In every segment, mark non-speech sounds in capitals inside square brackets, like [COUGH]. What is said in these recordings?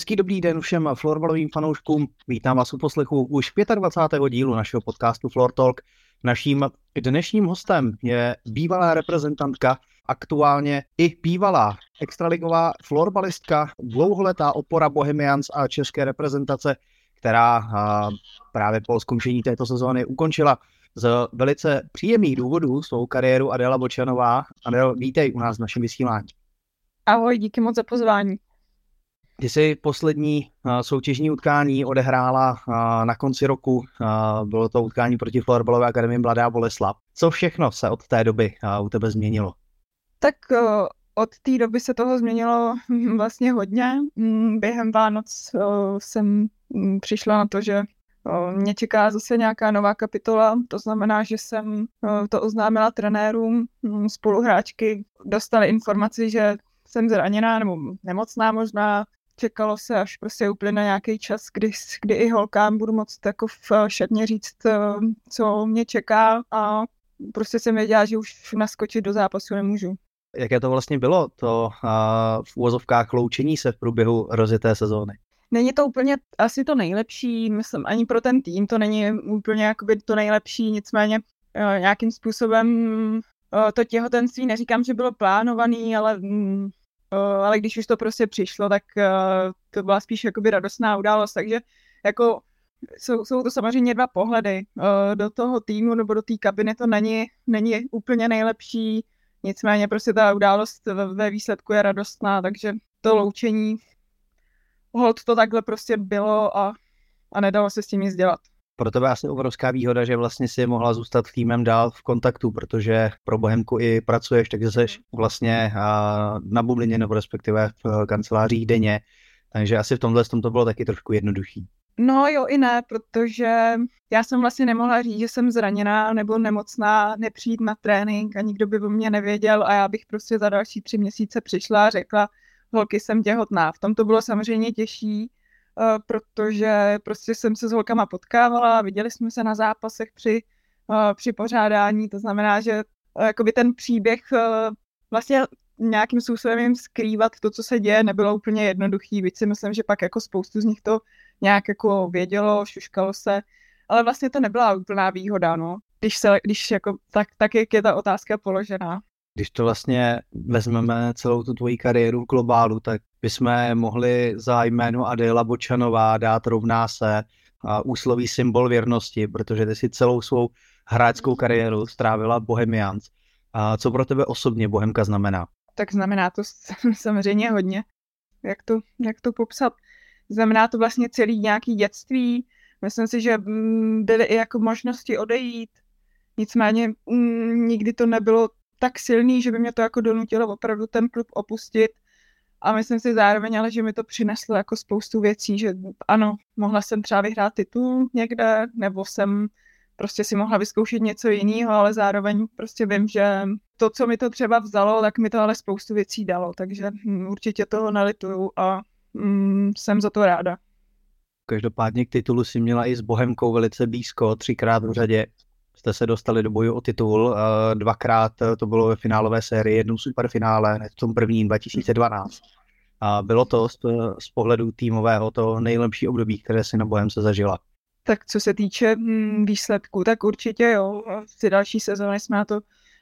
Hezký dobrý den všem florbalovým fanouškům. Vítám vás u poslechu už 25. dílu našeho podcastu Floor Talk. Naším dnešním hostem je bývalá reprezentantka, aktuálně i bývalá extraligová florbalistka, dlouholetá opora Bohemians a české reprezentace, která právě po skončení této sezóny ukončila z velice příjemných důvodů svou kariéru Adela Bočanová. Adel, vítej u nás v našem vysílání. Ahoj, díky moc za pozvání. Ty jsi poslední uh, soutěžní utkání odehrála uh, na konci roku. Uh, bylo to utkání proti Florbalové akademii Mladá Boleslav. Co všechno se od té doby u tebe změnilo? Tak od té doby se toho změnilo vlastně hodně. Mm, během Vánoc jsem mm, přišla na to, že mě čeká zase nějaká nová kapitola, to znamená, že jsem to oznámila trenérům, spoluhráčky dostali informaci, že jsem zraněná nebo nemocná možná, čekalo se, až prostě uplyne nějaký čas, kdy, kdy i holkám budu moct jako všetně říct, eh, co mě čeká a prostě jsem věděla, že už naskočit do zápasu nemůžu. Jaké to vlastně bylo, to uh, v úvozovkách loučení se v průběhu rozjeté sezóny? Není to úplně asi to nejlepší, myslím, ani pro ten tým to není úplně jakoby to nejlepší, nicméně uh, nějakým způsobem uh, to těhotenství, neříkám, že bylo plánovaný, ale mm, ale když už to prostě přišlo, tak to byla spíš jakoby radostná událost, takže jako jsou, jsou to samozřejmě dva pohledy. Do toho týmu nebo do té kabiny to není, není úplně nejlepší, nicméně prostě ta událost ve výsledku je radostná, takže to loučení hold to takhle prostě bylo a, a nedalo se s tím nic dělat pro tebe asi obrovská výhoda, že vlastně si mohla zůstat s týmem dál v kontaktu, protože pro Bohemku i pracuješ, takže jsi vlastně na bublině nebo respektive v kancelářích denně, takže asi v tomhle tom to bylo taky trošku jednodušší. No jo i ne, protože já jsem vlastně nemohla říct, že jsem zraněná nebo nemocná, nepřijít na trénink a nikdo by o mě nevěděl a já bych prostě za další tři měsíce přišla a řekla, holky, jsem těhotná. V tom to bylo samozřejmě těžší, Eh, protože prostě jsem se s holkama potkávala, viděli jsme se na zápasech při, eh, při pořádání, to znamená, že eh, jakoby ten příběh vlastně nějakým způsobem jim skrývat to, co se děje, nebylo úplně jednoduchý, víc si myslím, že pak jako spoustu z nich to nějak jako vědělo, šuškalo se, ale vlastně to nebyla úplná výhoda, no. Když, se, když jako, tak, tak, jak je ta otázka položená. Když to vlastně vezmeme celou tu tvoji kariéru v globálu, tak bychom mohli za jméno Adela Bočanová dát rovná se a úsloví symbol věrnosti, protože ty si celou svou hráčskou kariéru strávila Bohemians. A co pro tebe osobně Bohemka znamená? Tak znamená to [LAUGHS] samozřejmě hodně. Jak to, jak to popsat? Znamená to vlastně celý nějaký dětství. Myslím si, že mm, byly i jako možnosti odejít. Nicméně mm, nikdy to nebylo tak silný, že by mě to jako donutilo opravdu ten klub opustit. A myslím si zároveň, ale že mi to přineslo jako spoustu věcí, že ano, mohla jsem třeba vyhrát titul někde, nebo jsem prostě si mohla vyzkoušet něco jiného, ale zároveň prostě vím, že to, co mi to třeba vzalo, tak mi to ale spoustu věcí dalo, takže hm, určitě toho nelituju a mm, jsem za to ráda. Každopádně k titulu si měla i s Bohemkou velice blízko, třikrát v řadě jste se dostali do boju o titul. Eh, dvakrát eh, to bylo ve finálové sérii, jednou superfinále, v tom prvním 2012. A bylo to z, z pohledu týmového to nejlepší období, které si na bojem se zažila. Tak co se týče hm, výsledku, tak určitě jo. V další sezóny jsme na to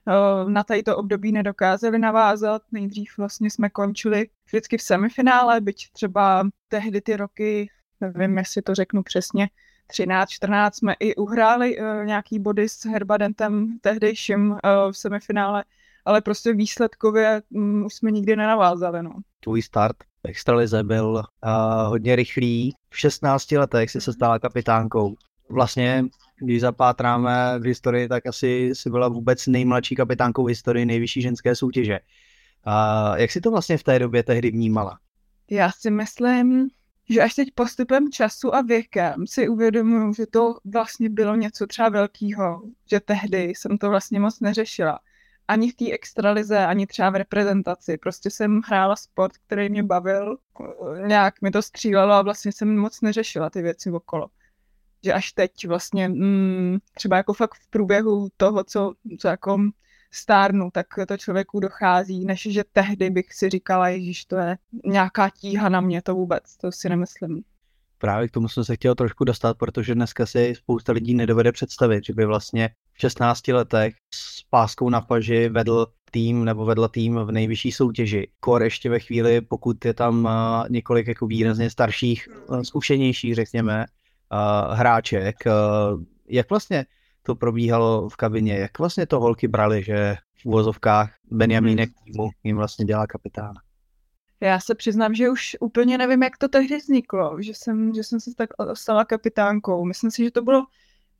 eh, na tato období nedokázali navázat. Nejdřív vlastně jsme končili vždycky v semifinále, byť třeba tehdy ty roky, nevím, jestli to řeknu přesně, 13-14 jsme i uhráli uh, nějaký body s Herbadentem tehdejším uh, v semifinále, ale prostě výsledkově um, už jsme nikdy nenavázali. No. Tvůj start v extralize byl uh, hodně rychlý. V 16 letech jsi se stala kapitánkou. Vlastně, když zapátráme v historii, tak asi si byla vůbec nejmladší kapitánkou v historii nejvyšší ženské soutěže. Uh, jak si to vlastně v té době tehdy vnímala? Já si myslím, že až teď postupem času a věkem si uvědomuju, že to vlastně bylo něco třeba velkého, že tehdy jsem to vlastně moc neřešila. Ani v té extralize, ani třeba v reprezentaci. Prostě jsem hrála sport, který mě bavil, nějak mi to střílelo a vlastně jsem moc neřešila ty věci okolo. Že až teď vlastně mm, třeba jako fakt v průběhu toho, co, co jako stárnu, tak to člověku dochází, než že tehdy bych si říkala, že to je nějaká tíha na mě, to vůbec, to si nemyslím. Právě k tomu jsem se chtěl trošku dostat, protože dneska si spousta lidí nedovede představit, že by vlastně v 16 letech s páskou na paži vedl tým nebo vedla tým v nejvyšší soutěži. Kor ještě ve chvíli, pokud je tam několik jako výrazně starších, zkušenějších, řekněme, hráček. Jak vlastně to probíhalo v kabině? Jak vlastně to holky brali, že v uvozovkách Benjamínek týmu jim vlastně dělá kapitána? Já se přiznám, že už úplně nevím, jak to tehdy vzniklo, že jsem, že jsem se tak stala kapitánkou. Myslím si, že to bylo,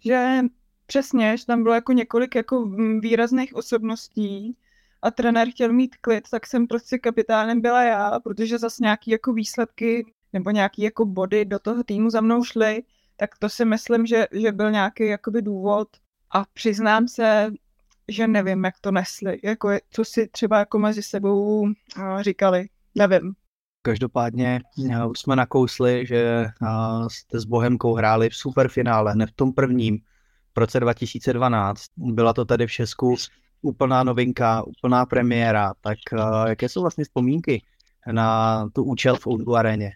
že přesně, že tam bylo jako několik jako výrazných osobností a trenér chtěl mít klid, tak jsem prostě kapitánem byla já, protože zas nějaký jako výsledky nebo nějaký jako body do toho týmu za mnou šly, tak to si myslím, že, že byl nějaký jakoby důvod a přiznám se, že nevím, jak to nesli, jako co si třeba jako mezi sebou uh, říkali, nevím. Každopádně uh, už jsme nakousli, že uh, jste s Bohemkou hráli v superfinále, hned v tom prvním, v roce 2012. Byla to tady v Česku úplná novinka, úplná premiéra. Tak jaké jsou vlastně vzpomínky na tu účel v Oudu aréně?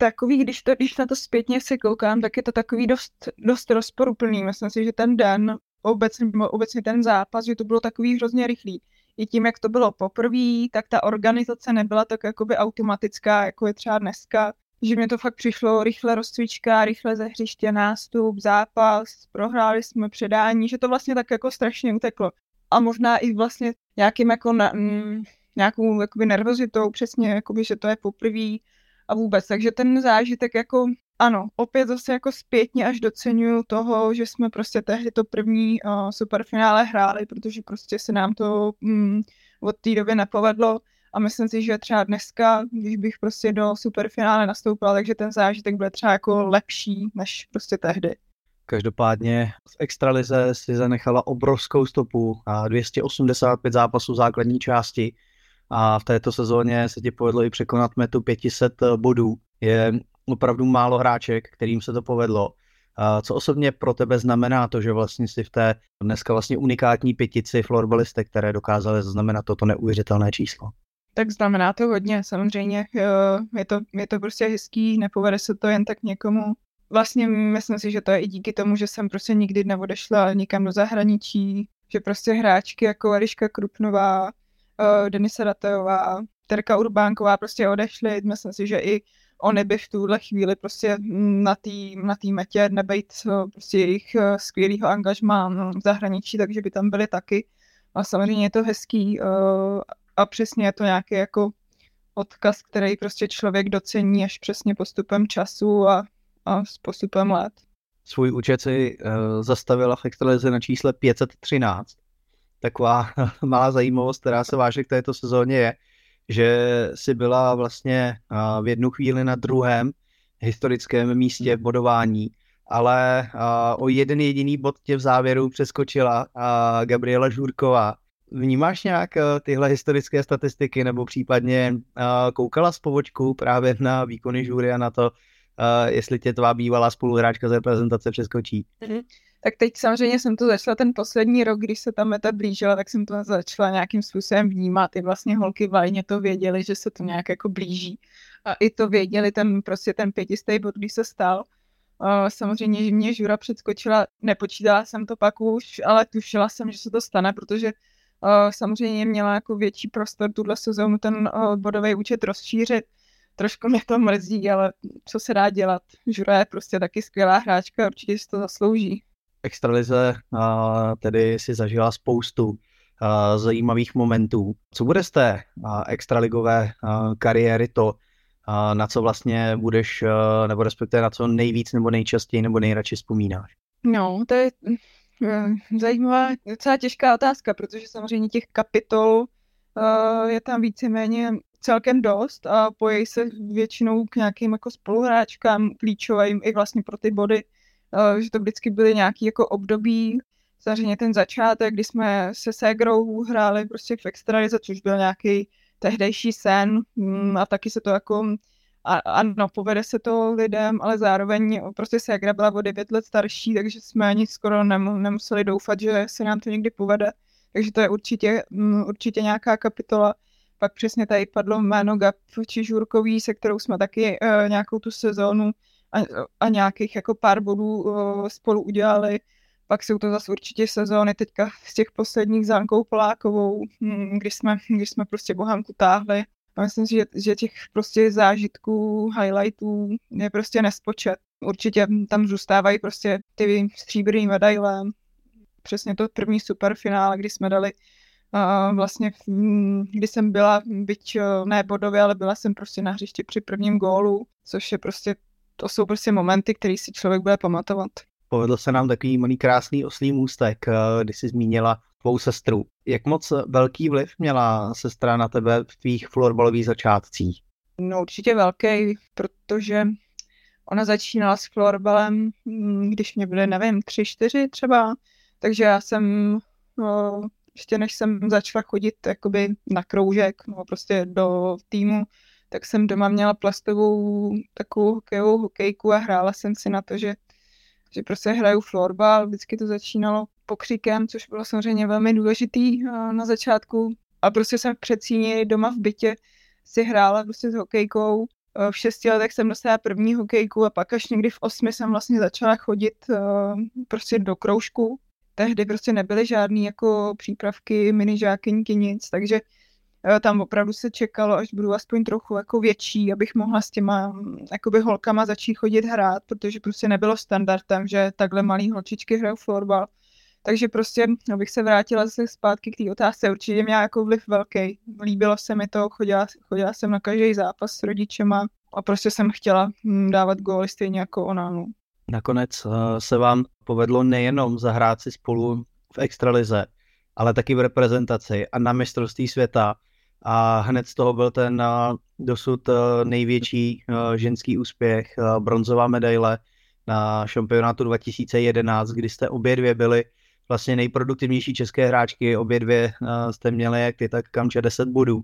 Takový, když, to, když na to zpětně si koukám, tak je to takový dost, dost rozporuplný. Myslím si, že ten den, obecně, obecně ten zápas, že to bylo takový hrozně rychlý. I tím, jak to bylo poprvé, tak ta organizace nebyla tak jakoby automatická, jako je třeba dneska. Že mě to fakt přišlo rychle rozcvička, rychle ze hřiště nástup, zápas, prohráli jsme předání, že to vlastně tak jako strašně uteklo a možná i vlastně nějakým jako na, m, mm, nějakou jakoby nervozitou, přesně, jakoby, že to je poprvé a vůbec. Takže ten zážitek jako, ano, opět zase jako zpětně až docenuju toho, že jsme prostě tehdy to první uh, superfinále hráli, protože prostě se nám to um, od té doby nepovedlo a myslím si, že třeba dneska, když bych prostě do superfinále nastoupila, takže ten zážitek byl třeba jako lepší než prostě tehdy. Každopádně v extralize si zanechala obrovskou stopu a 285 zápasů základní části a v této sezóně se ti povedlo i překonat metu 500 bodů. Je opravdu málo hráček, kterým se to povedlo. Co osobně pro tebe znamená to, že vlastně si v té dneska vlastně unikátní pětici florbaliste, které dokázaly zaznamenat toto neuvěřitelné číslo? Tak znamená to hodně, samozřejmě. Je to, je to prostě hezký, nepovede se to jen tak někomu vlastně myslím si, že to je i díky tomu, že jsem prostě nikdy neodešla nikam do zahraničí, že prostě hráčky jako Eliška Krupnová, uh, Denisa Ratejová, Terka Urbánková prostě odešly. Myslím si, že i oni by v tuhle chvíli prostě na té na metě nebejt prostě jejich uh, skvělého angažmá no, v zahraničí, takže by tam byly taky. A samozřejmě je to hezký a přesně je to nějaký jako odkaz, který prostě člověk docení až přesně postupem času a a s postupem let. Svůj účet si uh, zastavila v extralize na čísle 513. Taková [LAUGHS] malá zajímavost, která se váže k této sezóně je, že si byla vlastně v jednu chvíli na druhém historickém místě bodování, ale o jeden jediný bod tě v závěru přeskočila Gabriela Žurková. Vnímáš nějak tyhle historické statistiky nebo případně koukala z povočku právě na výkony žury a na to, jestli tě tvá bývalá spoluhráčka z reprezentace přeskočí. Mm-hmm. Tak teď samozřejmě jsem to začala ten poslední rok, když se ta meta blížila, tak jsem to začala nějakým způsobem vnímat. I vlastně holky vajně to věděli, že se to nějak jako blíží. A i to věděli ten prostě ten pětistý bod, když se stal. Samozřejmě, že mě Žura předskočila, nepočítala jsem to pak už, ale tušila jsem, že se to stane, protože samozřejmě měla jako větší prostor tuhle sezónu ten bodový účet rozšířit trošku mě to mrzí, ale co se dá dělat. Žura je prostě taky skvělá hráčka, určitě si to zaslouží. Extralize tedy si zažila spoustu zajímavých momentů. Co bude z té extraligové kariéry to, na co vlastně budeš, nebo respektive na co nejvíc nebo nejčastěji nebo nejradši vzpomínáš? No, to je zajímavá, docela těžká otázka, protože samozřejmě těch kapitol uh, je tam víceméně celkem dost a pojejí se většinou k nějakým jako spoluhráčkám klíčovým i vlastně pro ty body, eh, že to vždycky byly nějaký jako období, samozřejmě ten začátek, kdy jsme se Segrou hráli prostě v extralize, což byl nějaký tehdejší sen mm, a taky se to jako a, ano, povede se to lidem, ale zároveň prostě Segra byla o 9 let starší, takže jsme ani skoro nemuseli doufat, že se nám to někdy povede. Takže to je určitě, mm, určitě nějaká kapitola. Pak přesně tady padlo jméno Gap Čižurkový, se kterou jsme taky uh, nějakou tu sezónu a, a nějakých jako pár bodů uh, spolu udělali. Pak jsou to zase určitě sezóny teďka z těch posledních zánkou Polákovou, hm, když jsme, když jsme prostě Bohanku táhli. A myslím si, že, že těch prostě zážitků, highlightů je prostě nespočet. Určitě tam zůstávají prostě ty stříbrný medaile. Přesně to první superfinále, kdy jsme dali uh, vlastně, kdy jsem byla, byť ne bodově, ale byla jsem prostě na hřišti při prvním gólu, což je prostě, to jsou prostě momenty, které si člověk bude pamatovat. Povedl se nám takový malý krásný oslý můstek, kdy jsi zmínila tvou sestru. Jak moc velký vliv měla sestra na tebe v tvých florbalových začátcích? No určitě velký, protože ona začínala s florbalem, mm, když mě byly, nevím, tři, čtyři třeba, takže já jsem no, ještě než jsem začala chodit jakoby na kroužek, no prostě do týmu, tak jsem doma měla plastovou takovou hokejovou hokejku a hrála jsem si na to, že, že prostě hraju florbal, vždycky to začínalo pokřikem, což bylo samozřejmě velmi důležitý na začátku. A prostě jsem v doma v bytě si hrála prostě s hokejkou. V šesti letech jsem dostala první hokejku a pak až někdy v osmi jsem vlastně začala chodit prostě do kroužku. Tehdy prostě nebyly žádné jako přípravky, minižákyňky, nic, takže tam opravdu se čekalo, až budu aspoň trochu jako větší, abych mohla s těma jakoby holkama začít chodit hrát, protože prostě nebylo standardem, že takhle malý holčičky hrajou florbal. Takže prostě, abych se vrátila zase zpátky k té otázce, určitě měla jako vliv velký. Líbilo se mi to, chodila, chodila jsem na každý zápas s rodičema a prostě jsem chtěla hm, dávat góly stejně jako ona. No. Nakonec uh, se vám povedlo nejenom zahrát si spolu v extralize, ale taky v reprezentaci a na mistrovství světa. A hned z toho byl ten uh, dosud uh, největší uh, ženský úspěch, bronzová medaile na šampionátu 2011, kdy jste obě dvě byli vlastně nejproduktivnější české hráčky, obě dvě jste měli jak ty, tak Kamče 10 bodů.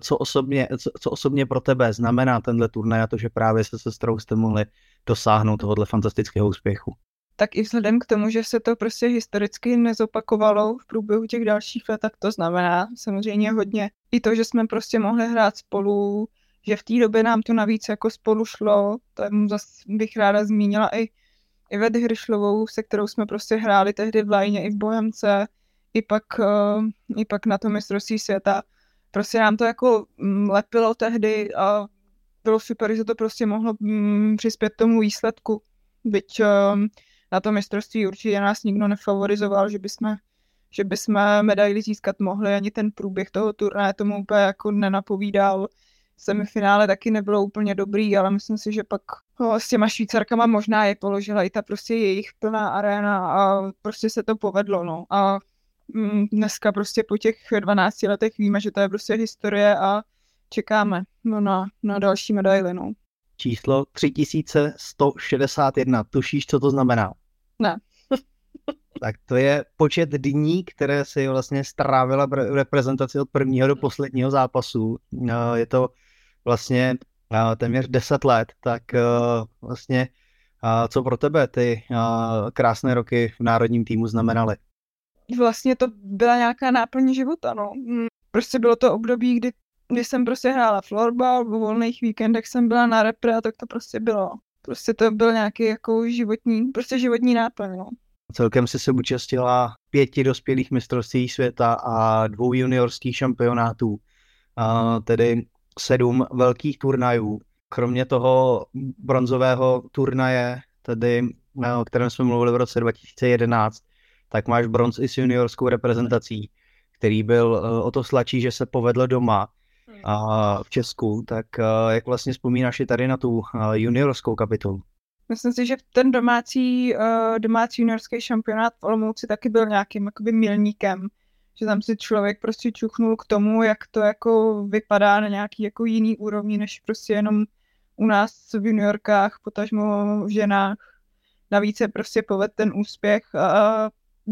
Co, osobně, co osobně pro tebe znamená tenhle turnaj a to, že právě se sestrou jste mohli dosáhnout tohohle fantastického úspěchu? Tak i vzhledem k tomu, že se to prostě historicky nezopakovalo v průběhu těch dalších let, tak to znamená samozřejmě hodně. I to, že jsme prostě mohli hrát spolu, že v té době nám to navíc jako spolu šlo, to zase bych ráda zmínila i Ivet Hršlovou, se kterou jsme prostě hráli tehdy v Lajně i v Bohemce, i pak, uh, i pak na to mistrovství světa. Prostě nám to jako um, lepilo tehdy a bylo super, že to prostě mohlo um, přispět tomu výsledku. Byť um, na to mistrovství určitě nás nikdo nefavorizoval, že bychom, že bychom medaili získat mohli, ani ten průběh toho turnaje tomu úplně jako nenapovídal semifinále taky nebylo úplně dobrý, ale myslím si, že pak no, s těma Švýcarkama možná je položila i ta prostě jejich plná arena a prostě se to povedlo, no. A mm, dneska prostě po těch 12 letech víme, že to je prostě historie a čekáme no, na, na další medaily, no. Číslo 3161, tušíš, co to znamená? Ne. [LAUGHS] tak to je počet dní, které si vlastně strávila v reprezentaci od prvního do posledního zápasu. No, je to vlastně uh, téměř 10 let, tak uh, vlastně co pro tebe ty krásné roky v národním týmu znamenaly? Vlastně to byla nějaká náplň života, no. Mm, prostě bylo to období, kdy, kdy jsem prostě hrála florbal, v volných víkendech jsem byla na repre a tak to prostě bylo. Prostě to byl nějaký jako životní, prostě životní náplň, no. Celkem si se účastnila pěti dospělých mistrovství světa a dvou juniorských šampionátů. A tedy sedm velkých turnajů. Kromě toho bronzového turnaje, tedy o kterém jsme mluvili v roce 2011, tak máš bronz i s juniorskou reprezentací, který byl eh, o to sladší, že se povedl doma a v Česku. Tak eh, jak vlastně vzpomínáš i tady na tu juniorskou kapitolu? Myslím si, že ten domácí, domácí juniorský šampionát v Olomouci taky byl nějakým jakoby milníkem že tam si člověk prostě čuchnul k tomu, jak to jako vypadá na nějaký jako jiný úrovni, než prostě jenom u nás v juniorkách, potažmo v ženách. Navíc se prostě poved ten úspěch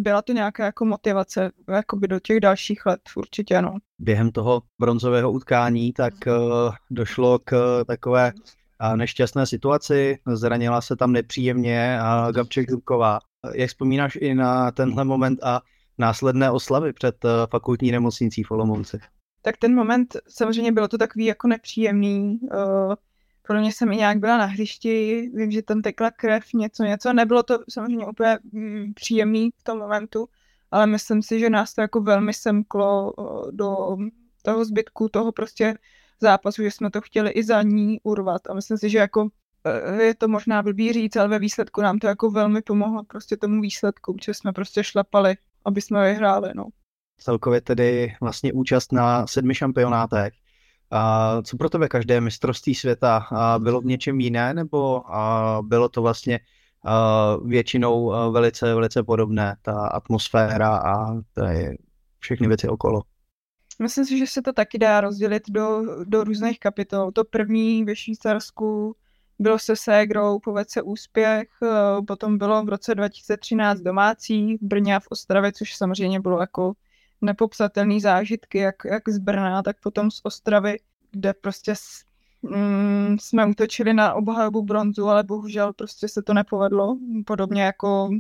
byla to nějaká jako motivace jakoby do těch dalších let, určitě ano. Během toho bronzového utkání tak uh, došlo k takové uh, nešťastné situaci, zranila se tam nepříjemně a Gabček Zubková. Jak vzpomínáš i na tenhle moment a následné oslavy před fakultní nemocnicí v Olomouci? Tak ten moment, samozřejmě bylo to takový jako nepříjemný. Pro mě jsem i nějak byla na hřišti, vím, že tam tekla krev, něco, něco. Nebylo to samozřejmě úplně mm, příjemný v tom momentu, ale myslím si, že nás to jako velmi semklo do toho zbytku toho prostě zápasu, že jsme to chtěli i za ní urvat a myslím si, že jako eh, je to možná blbý říct, ale ve výsledku nám to jako velmi pomohlo prostě tomu výsledku, že jsme prostě šlapali, aby jsme vyhráli, no. Celkově tedy vlastně účast na sedmi šampionátech. A co pro tebe každé mistrovství světa? A bylo v něčem jiné, nebo a bylo to vlastně a většinou velice, velice podobné, ta atmosféra a to je všechny věci okolo? Myslím si, že se to taky dá rozdělit do, do různých kapitol. To první ve Švýcarsku bylo se Ségrou, povedl se úspěch, eh, potom bylo v roce 2013 domácí v Brně a v Ostravě, což samozřejmě bylo jako nepopsatelný zážitky, jak, jak z Brna, tak potom z Ostravy, kde prostě s, mm, jsme útočili na obhajobu bronzu, ale bohužel prostě se to nepovedlo. Podobně jako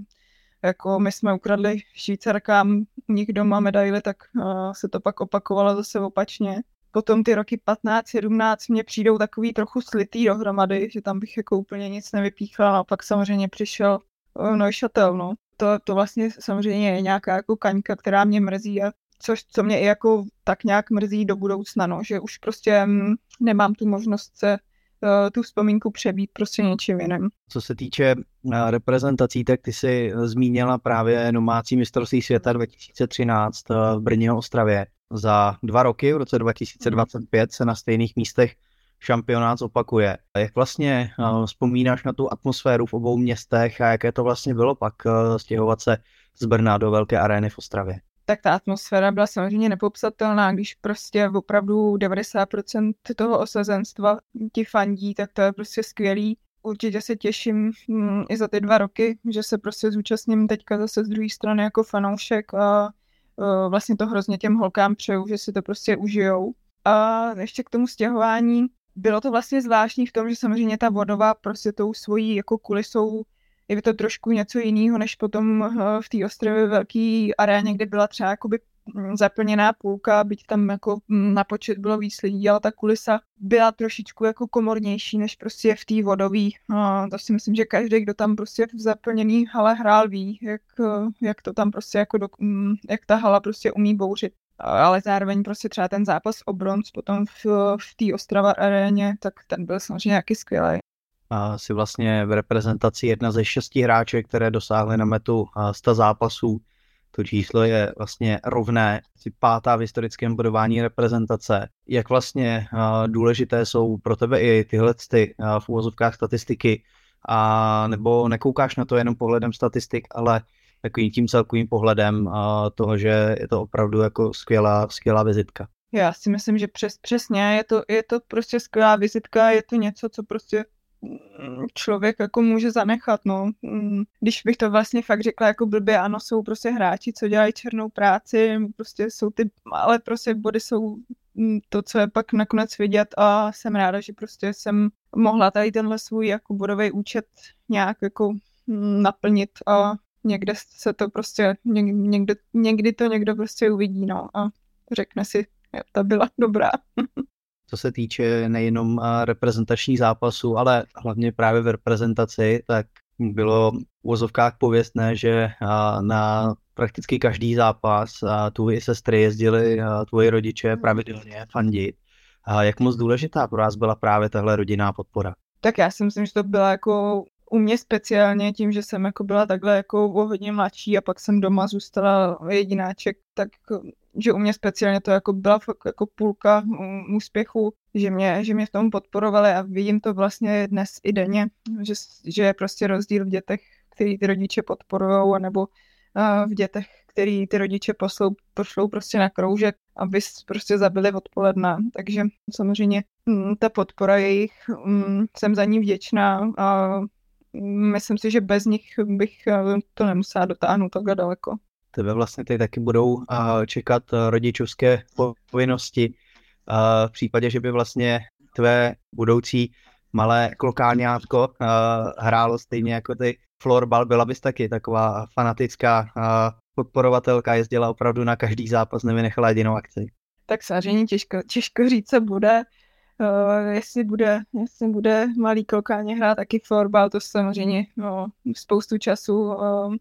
jako my jsme ukradli Švýcarkám nich doma medaily, tak uh, se to pak opakovalo zase opačně. Potom ty roky 15, 17 mě přijdou takový trochu slitý dohromady, že tam bych jako úplně nic nevypíchla a pak samozřejmě přišel uh, Neuchâtel, no. To, to vlastně samozřejmě je nějaká jako kaňka, která mě mrzí a což co mě i jako tak nějak mrzí do budoucna, no, že už prostě mm, nemám tu možnost se Eh, tu vzpomínku přebít prostě něčím jiným. Co se týče eh, reprezentací, tak ty jsi zmínila právě domácí mistrovství světa 2013 eh, v Brně Ostravě. Za dva roky, v roce 2025, se na stejných místech šampionát opakuje. Jak vlastně vzpomínáš na tu atmosféru v obou městech a jaké to vlastně bylo pak stěhovat se z Brna do velké arény v Ostravě? tak ta atmosféra byla samozřejmě nepopsatelná, když prostě opravdu 90% toho osazenstva ti fandí, tak to je prostě skvělý. Určitě se těším mm, i za ty dva roky, že se prostě zúčastním teďka zase z druhé strany jako fanoušek a uh, vlastně to hrozně těm holkám přeju, že si to prostě užijou. A ještě k tomu stěhování, bylo to vlastně zvláštní v tom, že samozřejmě ta vodová prostě tou svojí jako kulisou je to trošku něco jiného, než potom eh, v té ostrově velký aréně, kde byla třeba jakoby mm, zaplněná půlka, byť tam jako mm, na počet bylo víc lidí, ale ta kulisa byla trošičku jako komornější, než prostě v té vodové. No, to si myslím, že každý, kdo tam prostě v zaplněný hale hrál, ví, jak, eh, jak to tam prostě jako, do, mm, jak ta hala prostě umí bouřit. Ale zároveň prostě třeba ten zápas o bronz potom v, v té Ostrava aréně, tak ten byl samozřejmě nějaký skvělý si vlastně v reprezentaci jedna ze šesti hráček, které dosáhly na metu 100 zápasů. To číslo je vlastně rovné, si pátá v historickém bodování reprezentace. Jak vlastně důležité jsou pro tebe i tyhle ty v úvozovkách statistiky, a nebo nekoukáš na to jenom pohledem statistik, ale takovým tím celkovým pohledem toho, že je to opravdu jako skvělá, skvělá vizitka. Já si myslím, že přes, přesně je to, je to prostě skvělá vizitka, je to něco, co prostě člověk jako může zanechat, no. Mm, když bych to vlastně fakt řekla jako blbě, ano, jsou prostě hráči, co dělají černou práci, prostě jsou ty, ale prostě body jsou mm, to, co je pak nakonec vidět a jsem ráda, že prostě jsem mohla tady tenhle svůj jako bodový účet nějak jako mm, naplnit a někde se to prostě, někdy, někdy to někdo prostě uvidí, no a řekne si, ta byla dobrá. [LAUGHS] co se týče nejenom reprezentačních zápasů, ale hlavně právě v reprezentaci, tak bylo v úvozovkách pověstné, že na prakticky každý zápas tvoji sestry jezdili tvoji rodiče hmm. pravidelně fandit. A jak moc důležitá pro vás byla právě tahle rodinná podpora? Tak já si myslím, že to byla jako u mě speciálně tím, že jsem jako byla takhle jako hodně mladší a pak jsem doma zůstala jedináček, tak že u mě speciálně to jako byla fakt jako půlka úspěchu, že mě, že mě v tom podporovali a vidím to vlastně dnes i denně, že, že je prostě rozdíl v dětech, který ty rodiče podporují, anebo v dětech, který ty rodiče poslou, pošlou prostě na kroužek, aby prostě zabili odpoledne. Takže samozřejmě ta podpora jejich, jsem za ní vděčná a myslím si, že bez nich bych eh, to nemusela dotáhnout takhle daleko. Tebe vlastně tady taky budou eh, čekat eh, rodičovské povinnosti v případě, že by vlastně tvé budoucí malé klokálňátko hrálo stejně jako ty florbal, byla bys taky taková fanatická podporovatelka, jezdila opravdu na každý zápas, nevynechala jedinou akci. Tak samozřejmě těžko, těžko říct, co bude. Uh, jestli bude, jestli bude malý klokáně hrát taky florbal, to samozřejmě no, spoustu času uh,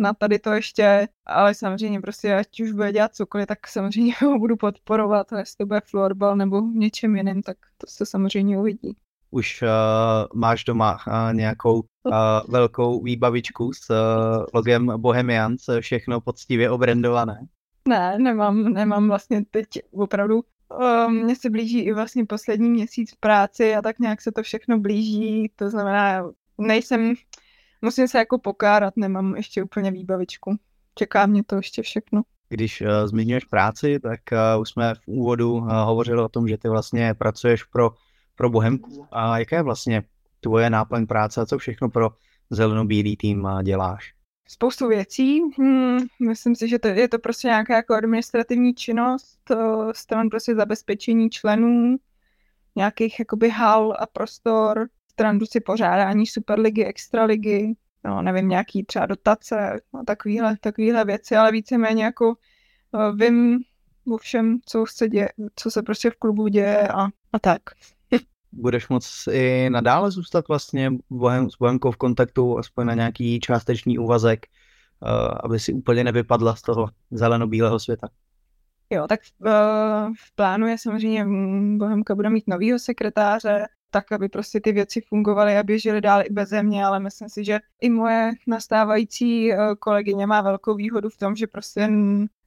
na tady to ještě, ale samozřejmě prostě ať už bude dělat cokoliv, tak samozřejmě [LAUGHS] ho budu podporovat a jestli to bude florbal nebo v něčem jiném, tak to se samozřejmě uvidí. Už uh, máš doma uh, nějakou uh, velkou výbavičku s uh, logem Bohemians, všechno poctivě obrendované? Ne, nemám, nemám vlastně teď opravdu mně se blíží i vlastně poslední měsíc v práci a tak nějak se to všechno blíží, to znamená, nejsem, musím se jako pokárat, nemám ještě úplně výbavičku. Čeká mě to ještě všechno. Když uh, zmiňuješ práci, tak uh, už jsme v úvodu uh, hovořili o tom, že ty vlastně pracuješ pro, pro Bohemku. A jaká je vlastně tvoje náplň práce a co všechno pro zeleno-bílý tým uh, děláš? Spoustu věcí. Hmm, myslím si, že to, je to prostě nějaká jako administrativní činnost, stran prostě zabezpečení členů, nějakých jakoby hal a prostor, stran prostě pořádání superligy, extraligy, no nevím, nějaký třeba dotace, no, takovýhle, takovýhle věci, ale víceméně jako uh, vím o všem, co se, děje, co se prostě v klubu děje a, a tak budeš moc i nadále zůstat vlastně bohem, s Bohemkou v kontaktu, aspoň na nějaký částečný úvazek, uh, aby si úplně nevypadla z toho zeleno-bílého světa. Jo, tak uh, v plánu je samozřejmě mm, Bohemka bude mít novýho sekretáře, tak, aby prostě ty věci fungovaly a běžely dál i bez mě, ale myslím si, že i moje nastávající uh, kolegyně má velkou výhodu v tom, že prostě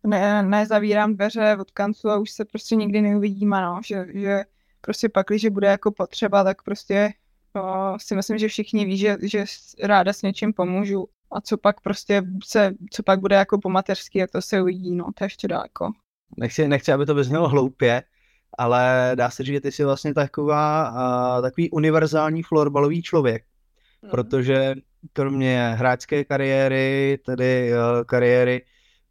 ne, nezavírám dveře od kanclu a už se prostě nikdy neuvidíme, no, že, že prostě pak, když bude jako potřeba, tak prostě o, si myslím, že všichni ví, že, že ráda s něčím pomůžu. A co pak prostě se, co pak bude jako po mateřský, jak to se uvidí, no, to je ještě daleko. Nechci, nechci, aby to vyznělo hloupě, ale dá se říct, že ty jsi vlastně taková, uh, takový univerzální florbalový člověk, hmm. protože kromě hráčské kariéry, tedy uh, kariéry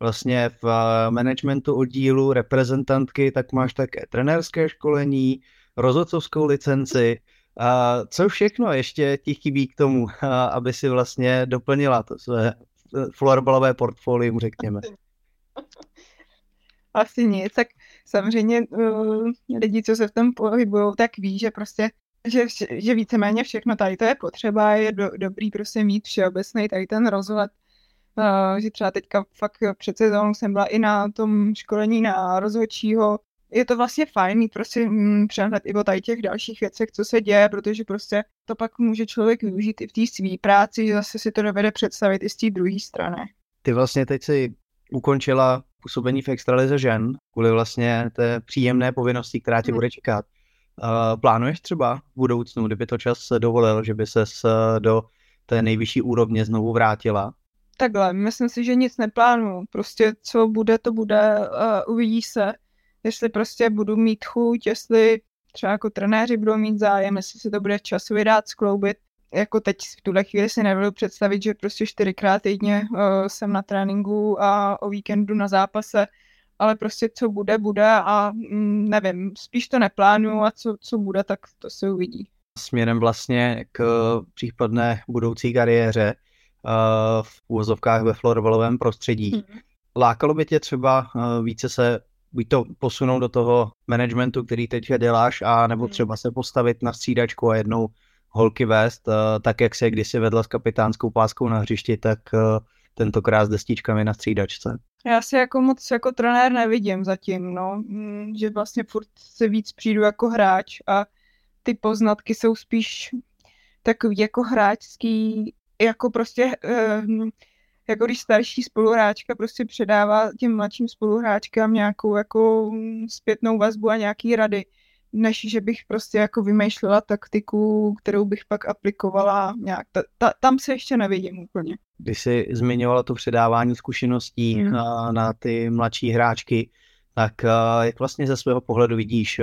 vlastně v uh, managementu oddílu, reprezentantky, tak máš také trenérské školení, rozhodcovskou licenci. A co všechno ještě ti chybí k tomu, aby si vlastně doplnila to své e, florbalové portfolium, řekněme? Asi. Nic, tak samozřejmě uh, lidi, co se v tom pohybují, tak ví, že prostě že, že víceméně všechno tady to je potřeba, je do, dobrý prostě mít všeobecný tady ten rozhled, uh, že třeba teďka fakt před sezónou jsem byla i na tom školení na rozhodčího, je to vlastně fajn mít prostě mm, přehled i o tady těch dalších věcech, co se děje, protože prostě to pak může člověk využít i v té své práci, že zase si to dovede představit i z té druhé strany. Ty vlastně teď si ukončila působení v extralize žen kvůli vlastně té příjemné povinnosti, která tě hmm. bude čekat. Uh, plánuješ třeba v budoucnu, kdyby to čas dovolil, že by ses do té nejvyšší úrovně znovu vrátila? Takhle, myslím si, že nic neplánuju. Prostě co bude, to bude, uh, uvidí se jestli prostě budu mít chuť, jestli třeba jako trenéři budou mít zájem, jestli se to bude časově dát skloubit. Jako teď v tuhle chvíli si nebudu představit, že prostě čtyřikrát týdně uh, jsem na tréninku a o víkendu na zápase, ale prostě co bude, bude a mm, nevím, spíš to neplánuju a co, co bude, tak to se uvidí. Směrem vlastně k případné budoucí kariéře uh, v úvozovkách ve florbalovém prostředí. Hmm. Lákalo by tě třeba uh, více se buď to posunout do toho managementu, který teď děláš, a nebo hmm. třeba se postavit na střídačku a jednou holky vést, eh, tak jak se kdysi vedla s kapitánskou páskou na hřišti, tak eh, tentokrát s destičkami na střídačce. Já si jako moc jako trenér nevidím zatím, no, mm, že vlastně furt se víc přijdu jako hráč a ty poznatky jsou spíš takový jako hráčský, jako prostě uh, jako když starší spoluhráčka prostě předává těm mladším spoluhráčkám nějakou jako zpětnou vazbu a nějaký rady, než že bych prostě jako vymýšlela taktiku, kterou bych pak aplikovala nějak. Ta, ta, tam se ještě nevidím úplně. Když jsi zmiňovala to předávání zkušeností hmm. na, na ty mladší hráčky, tak jak vlastně ze svého pohledu vidíš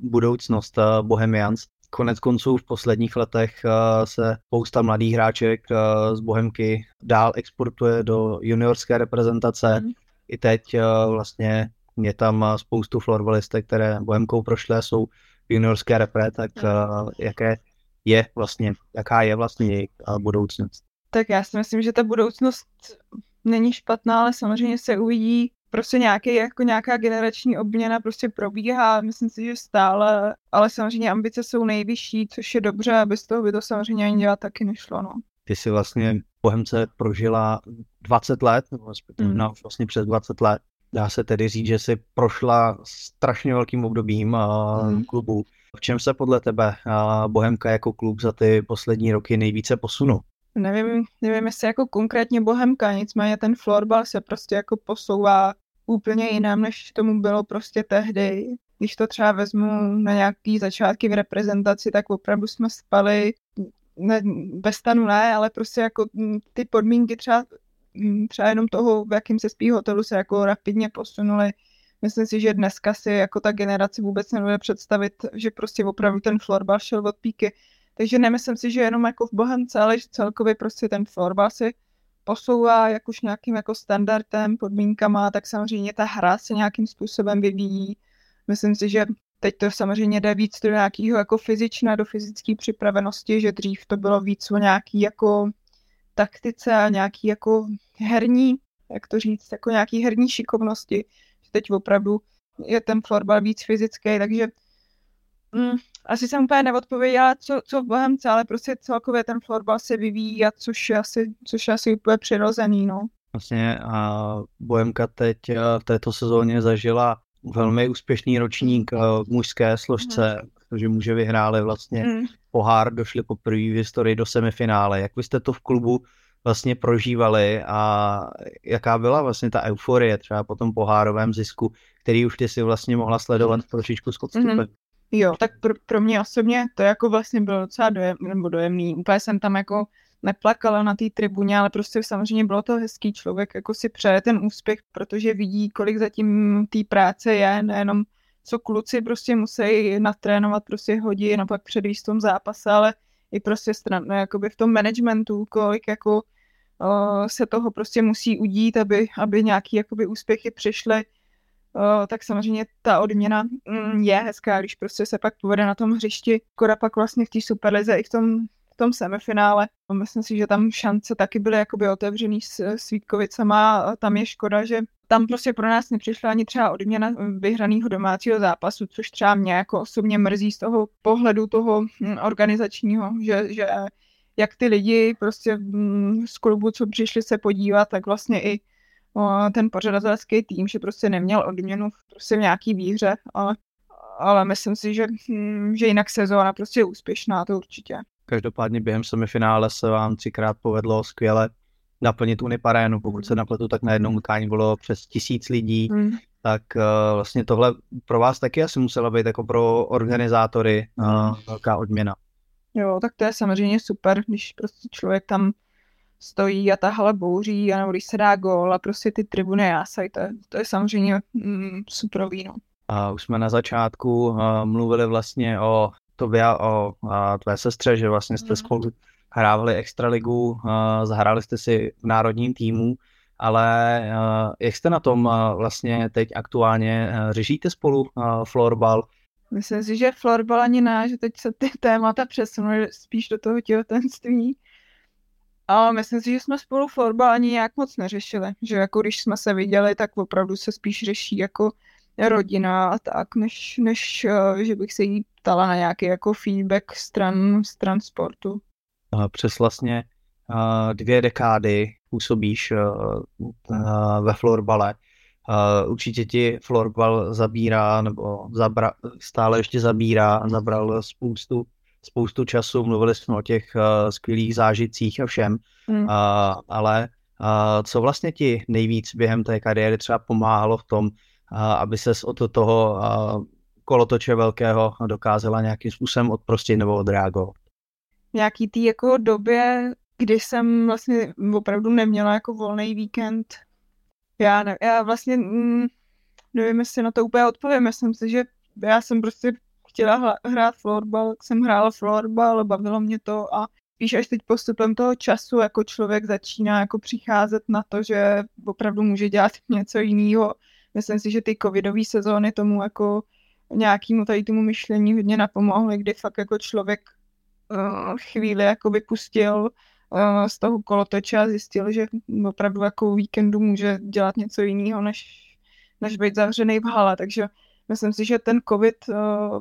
budoucnost Bohemians? Konec konců v posledních letech eh, se spousta mladých hráček eh, z Bohemky dál exportuje do juniorské reprezentace. Mm. I teď eh, vlastně je tam spoustu florbalistek, které Bohemkou prošly jsou v juniorské repre, tak mm. jaké je vlastně, jaká je vlastně jejich budoucnost? Tak já si myslím, že ta budoucnost není špatná, ale samozřejmě se uvidí, prostě nějaký, jako nějaká generační obměna prostě probíhá, myslím si, že stále, ale samozřejmě ambice jsou nejvyšší, což je dobře a bez toho by to samozřejmě ani dělat taky nešlo, no. Ty jsi vlastně Bohemce prožila 20 let, nebo mm. no, vlastně přes 20 let. Dá se tedy říct, že jsi prošla strašně velkým obdobím mm. klubu. V čem se podle tebe Bohemka jako klub za ty poslední roky nejvíce posunul? Nevím, nevím, jestli jako konkrétně Bohemka, nicméně ten florbal se prostě jako posouvá úplně jinam, než tomu bylo prostě tehdy. Když to třeba vezmu na nějaký začátky v reprezentaci, tak opravdu jsme spali ne, bez stanu ne, ale prostě jako ty podmínky třeba, třeba jenom toho, v jakým se spí hotelu, se jako rapidně posunuly. Myslím si, že dneska si jako ta generace vůbec nemůže představit, že prostě opravdu ten florbal šel od píky. Takže nemyslím si, že jenom jako v Bohemce, ale že celkově prostě ten florbal si posouvá jak už nějakým jako standardem, podmínkama, tak samozřejmě ta hra se nějakým způsobem vyvíjí. Myslím si, že teď to samozřejmě jde víc do nějakého jako fyzična, do fyzické připravenosti, že dřív to bylo víc o nějaký jako taktice a nějaký jako herní, jak to říct, jako nějaký herní šikovnosti. Že teď opravdu je ten florbal víc fyzický, takže mm, asi jsem úplně neodpověděla, co, co v Bohemce, ale prostě celkově ten florbal se vyvíjí a což je asi, což je asi úplně přirozený, no. Vlastně a Bohemka teď v této sezóně zažila velmi úspěšný ročník v mužské složce, mm. protože muže vyhráli vlastně mm. pohár, došli poprvé v historii do semifinále. Jak byste to v klubu vlastně prožívali a jaká byla vlastně ta euforie třeba po tom pohárovém zisku, který už ty si vlastně mohla sledovat trošičku s odstupem? Mm. Jo, tak pro, pro mě osobně to jako vlastně bylo docela dojem, nebo dojemný. Úplně jsem tam jako neplakala na té tribuně, ale prostě samozřejmě bylo to hezký. Člověk, jako si přeje ten úspěch, protože vidí, kolik zatím té práce je, nejenom co kluci prostě musí natrénovat prostě hodin a pak předvíst v tom zápase, ale i prostě stran, jakoby v tom managementu, kolik jako uh, se toho prostě musí udít, aby, aby nějaký jakoby úspěchy přišly tak samozřejmě ta odměna mm, je hezká, když prostě se pak povede na tom hřišti, kora pak vlastně v té superlize i v tom, v tom semifinále. Myslím si, že tam šance taky byly jakoby otevřený s, s Vítkovicama a tam je škoda, že tam prostě pro nás nepřišla ani třeba odměna vyhraného domácího zápasu, což třeba mě jako osobně mrzí z toho pohledu toho mm, organizačního, že, že jak ty lidi prostě mm, z klubu, co přišli se podívat, tak vlastně i ten pořadatelský tým, že prostě neměl odměnu prostě v nějaký výhře, ale, ale myslím si, že, hm, že jinak sezóna prostě je úspěšná, to určitě. Každopádně během semifinále se vám třikrát povedlo skvěle naplnit Uniparénu, pokud se napletu, tak na jednom utkání bylo přes tisíc lidí, hmm. tak uh, vlastně tohle pro vás taky asi musela být jako pro organizátory uh, velká odměna. Jo, tak to je samozřejmě super, když prostě člověk tam stojí a ta hala bouří, a nebo když se dá gól a prostě ty tribuny jásají, to, je, to je samozřejmě mm, super víno. A už jsme na začátku uh, mluvili vlastně o tobě a o a tvé sestře, že vlastně jste mm. spolu hrávali extraligu, uh, zahráli jste si v národním týmu, ale uh, jak jste na tom uh, vlastně teď aktuálně? Uh, řešíte spolu uh, florbal? Myslím si, že florbal ani ne, že teď se ty témata přesunuly spíš do toho těhotenství ale myslím si, že jsme spolu florbal ani nějak moc neřešili. Že jako když jsme se viděli, tak opravdu se spíš řeší jako rodina a tak, než, než eh, že bych se jí ptala na nějaký jako feedback stran, stran sportu. Přes vlastně eh, dvě dekády působíš eh, ve florbale. Určitě ti florbal zabírá, nebo zabra, stále ještě zabírá, zabral spoustu spoustu času, mluvili jsme o těch uh, skvělých zážitcích a všem, mm. uh, ale uh, co vlastně ti nejvíc během té kariéry třeba pomáhalo v tom, uh, aby ses od toho uh, kolotoče velkého dokázala nějakým způsobem odprostit nebo odreagovat? Nějaký tý jako době, kdy jsem vlastně opravdu neměla jako volný víkend. Já, ne, já vlastně mm, nevím, jestli na to úplně odpovím. Myslím si, že já jsem prostě chtěla hrát florbal, tak jsem hrála florbal, bavilo mě to a spíš až teď postupem toho času jako člověk začíná jako přicházet na to, že opravdu může dělat [LAUGHS] něco jiného. Myslím si, že ty covidové sezóny tomu jako nějakému tady tomu myšlení hodně napomohly, kdy fakt jako člověk uh, chvíli jako vypustil uh, z toho kolotoče a zjistil, že opravdu jako víkendu může dělat něco jiného, než, než být zavřený v hale. Takže myslím si, že ten covid uh,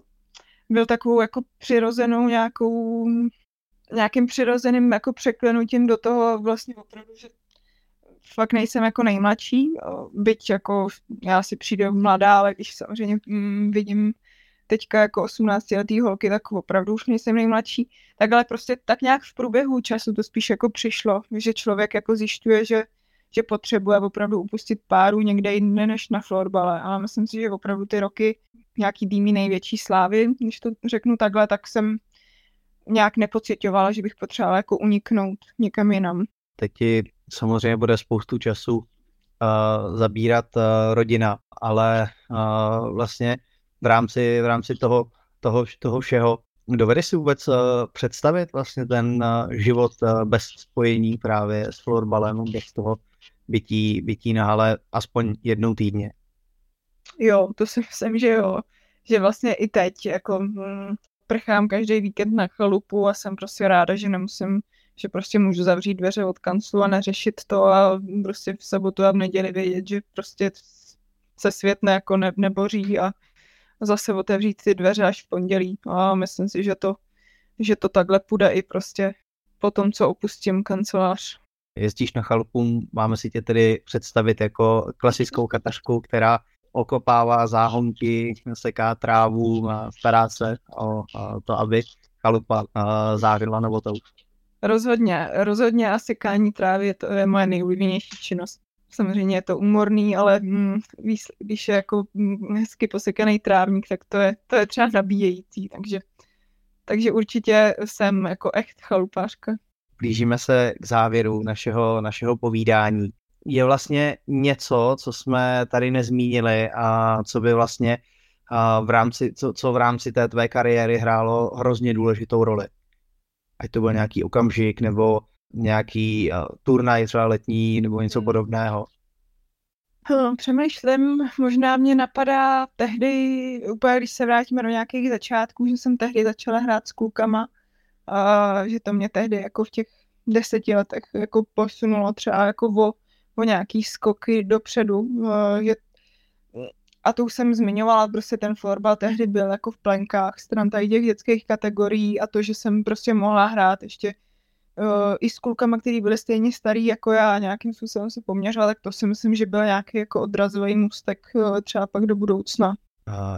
byl takovou jako přirozenou nějakou nějakým přirozeným jako překlenutím do toho vlastně opravdu, že fakt nejsem jako nejmladší, byť jako já si přijdu mladá, ale když samozřejmě mm, vidím teďka jako 18 letý holky, tak opravdu už nejsem nejmladší. Tak ale prostě tak nějak v průběhu času to spíš jako přišlo, že člověk jako zjišťuje, že, že potřebuje opravdu upustit páru někde jinde než na florbale. Ale myslím si, že opravdu ty roky nějaký dýmí největší slávy, když to řeknu takhle, tak jsem nějak nepocitovala, že bych potřebovala jako uniknout někam jinam. Teď ti samozřejmě bude spoustu času uh, zabírat uh, rodina, ale uh, vlastně v rámci, v rámci toho, toho, toho všeho dovedeš si vůbec uh, představit vlastně ten uh, život uh, bez spojení právě s florbalem, bez toho bytí, bytí na hale aspoň jednou týdně? Jo, to si myslím, že jo. Že vlastně i teď, jako hm, prchám každý víkend na chalupu a jsem prostě ráda, že nemusím, že prostě můžu zavřít dveře od kanclu a neřešit to a prostě v sobotu a v neděli vědět, že prostě se svět ne, jako ne, neboří a zase otevřít ty dveře až v pondělí. A myslím si, že to, že to takhle půjde i prostě po tom, co opustím kancelář. Jezdíš na chalupu, máme si tě tedy představit jako klasickou katařku, která okopává záhonky, seká trávu, stará se o to, aby chalupa zářila novotou. Rozhodně, rozhodně a sekání trávy to je moje nejoblíbenější činnost. Samozřejmě je to umorný, ale mm, víš, když je jako mm, hezky posekaný trávník, tak to je, to je třeba nabíjející, takže, takže určitě jsem jako echt chalupářka. Blížíme se k závěru našeho, našeho povídání je vlastně něco, co jsme tady nezmínili a co by vlastně v rámci, co, co v rámci té tvé kariéry hrálo hrozně důležitou roli. Ať to byl nějaký okamžik nebo nějaký uh, turnaj třeba letní nebo něco hmm. podobného. Hm, přemýšlím, možná mě napadá tehdy, úplně když se vrátíme do nějakých začátků, že jsem tehdy začala hrát s klukama, a že to mě tehdy jako v těch deseti letech jako posunulo třeba jako o o nějaký skoky dopředu. Eh, je, a to už jsem zmiňovala, prostě ten florbal tehdy byl jako v plenkách stran tady těch dětských kategorií a to, že jsem prostě mohla hrát ještě uh, i s klukama, který byli stejně starý jako já, nějakým způsobem se poměřovala, tak to si myslím, že byl nějaký jako odrazový můstek uh, třeba pak do budoucna.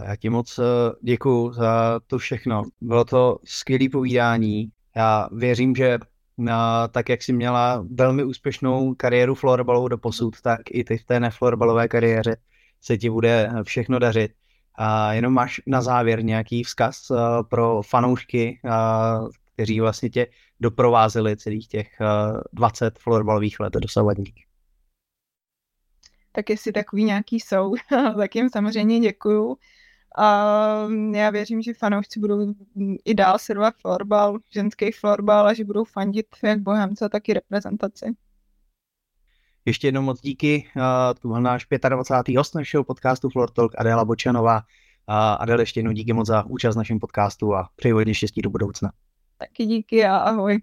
Já ti moc děkuji za to všechno. Bylo to skvělé povídání. Já věřím, že tak jak si měla velmi úspěšnou kariéru florbalovou do posud, tak i ty v té neflorbalové kariéře se ti bude všechno dařit. A jenom máš na závěr nějaký vzkaz uh, pro fanoušky, uh, kteří vlastně tě doprovázeli celých těch uh, 20 florbalových let dosavadních. Tak jestli takový nějaký jsou, [LAUGHS] tak jim samozřejmě děkuju. A já věřím, že fanoušci budou i dál sledovat florbal, ženský florbal a že budou fandit jak Bohemce, tak i reprezentaci. Ještě jednou moc díky. Uh, tu náš 25. host našeho podcastu Floor Talk Adela Bočanová. Uh, Adel, ještě jednou díky moc za účast v našem podcastu a přeji hodně štěstí do budoucna. Taky díky a ahoj.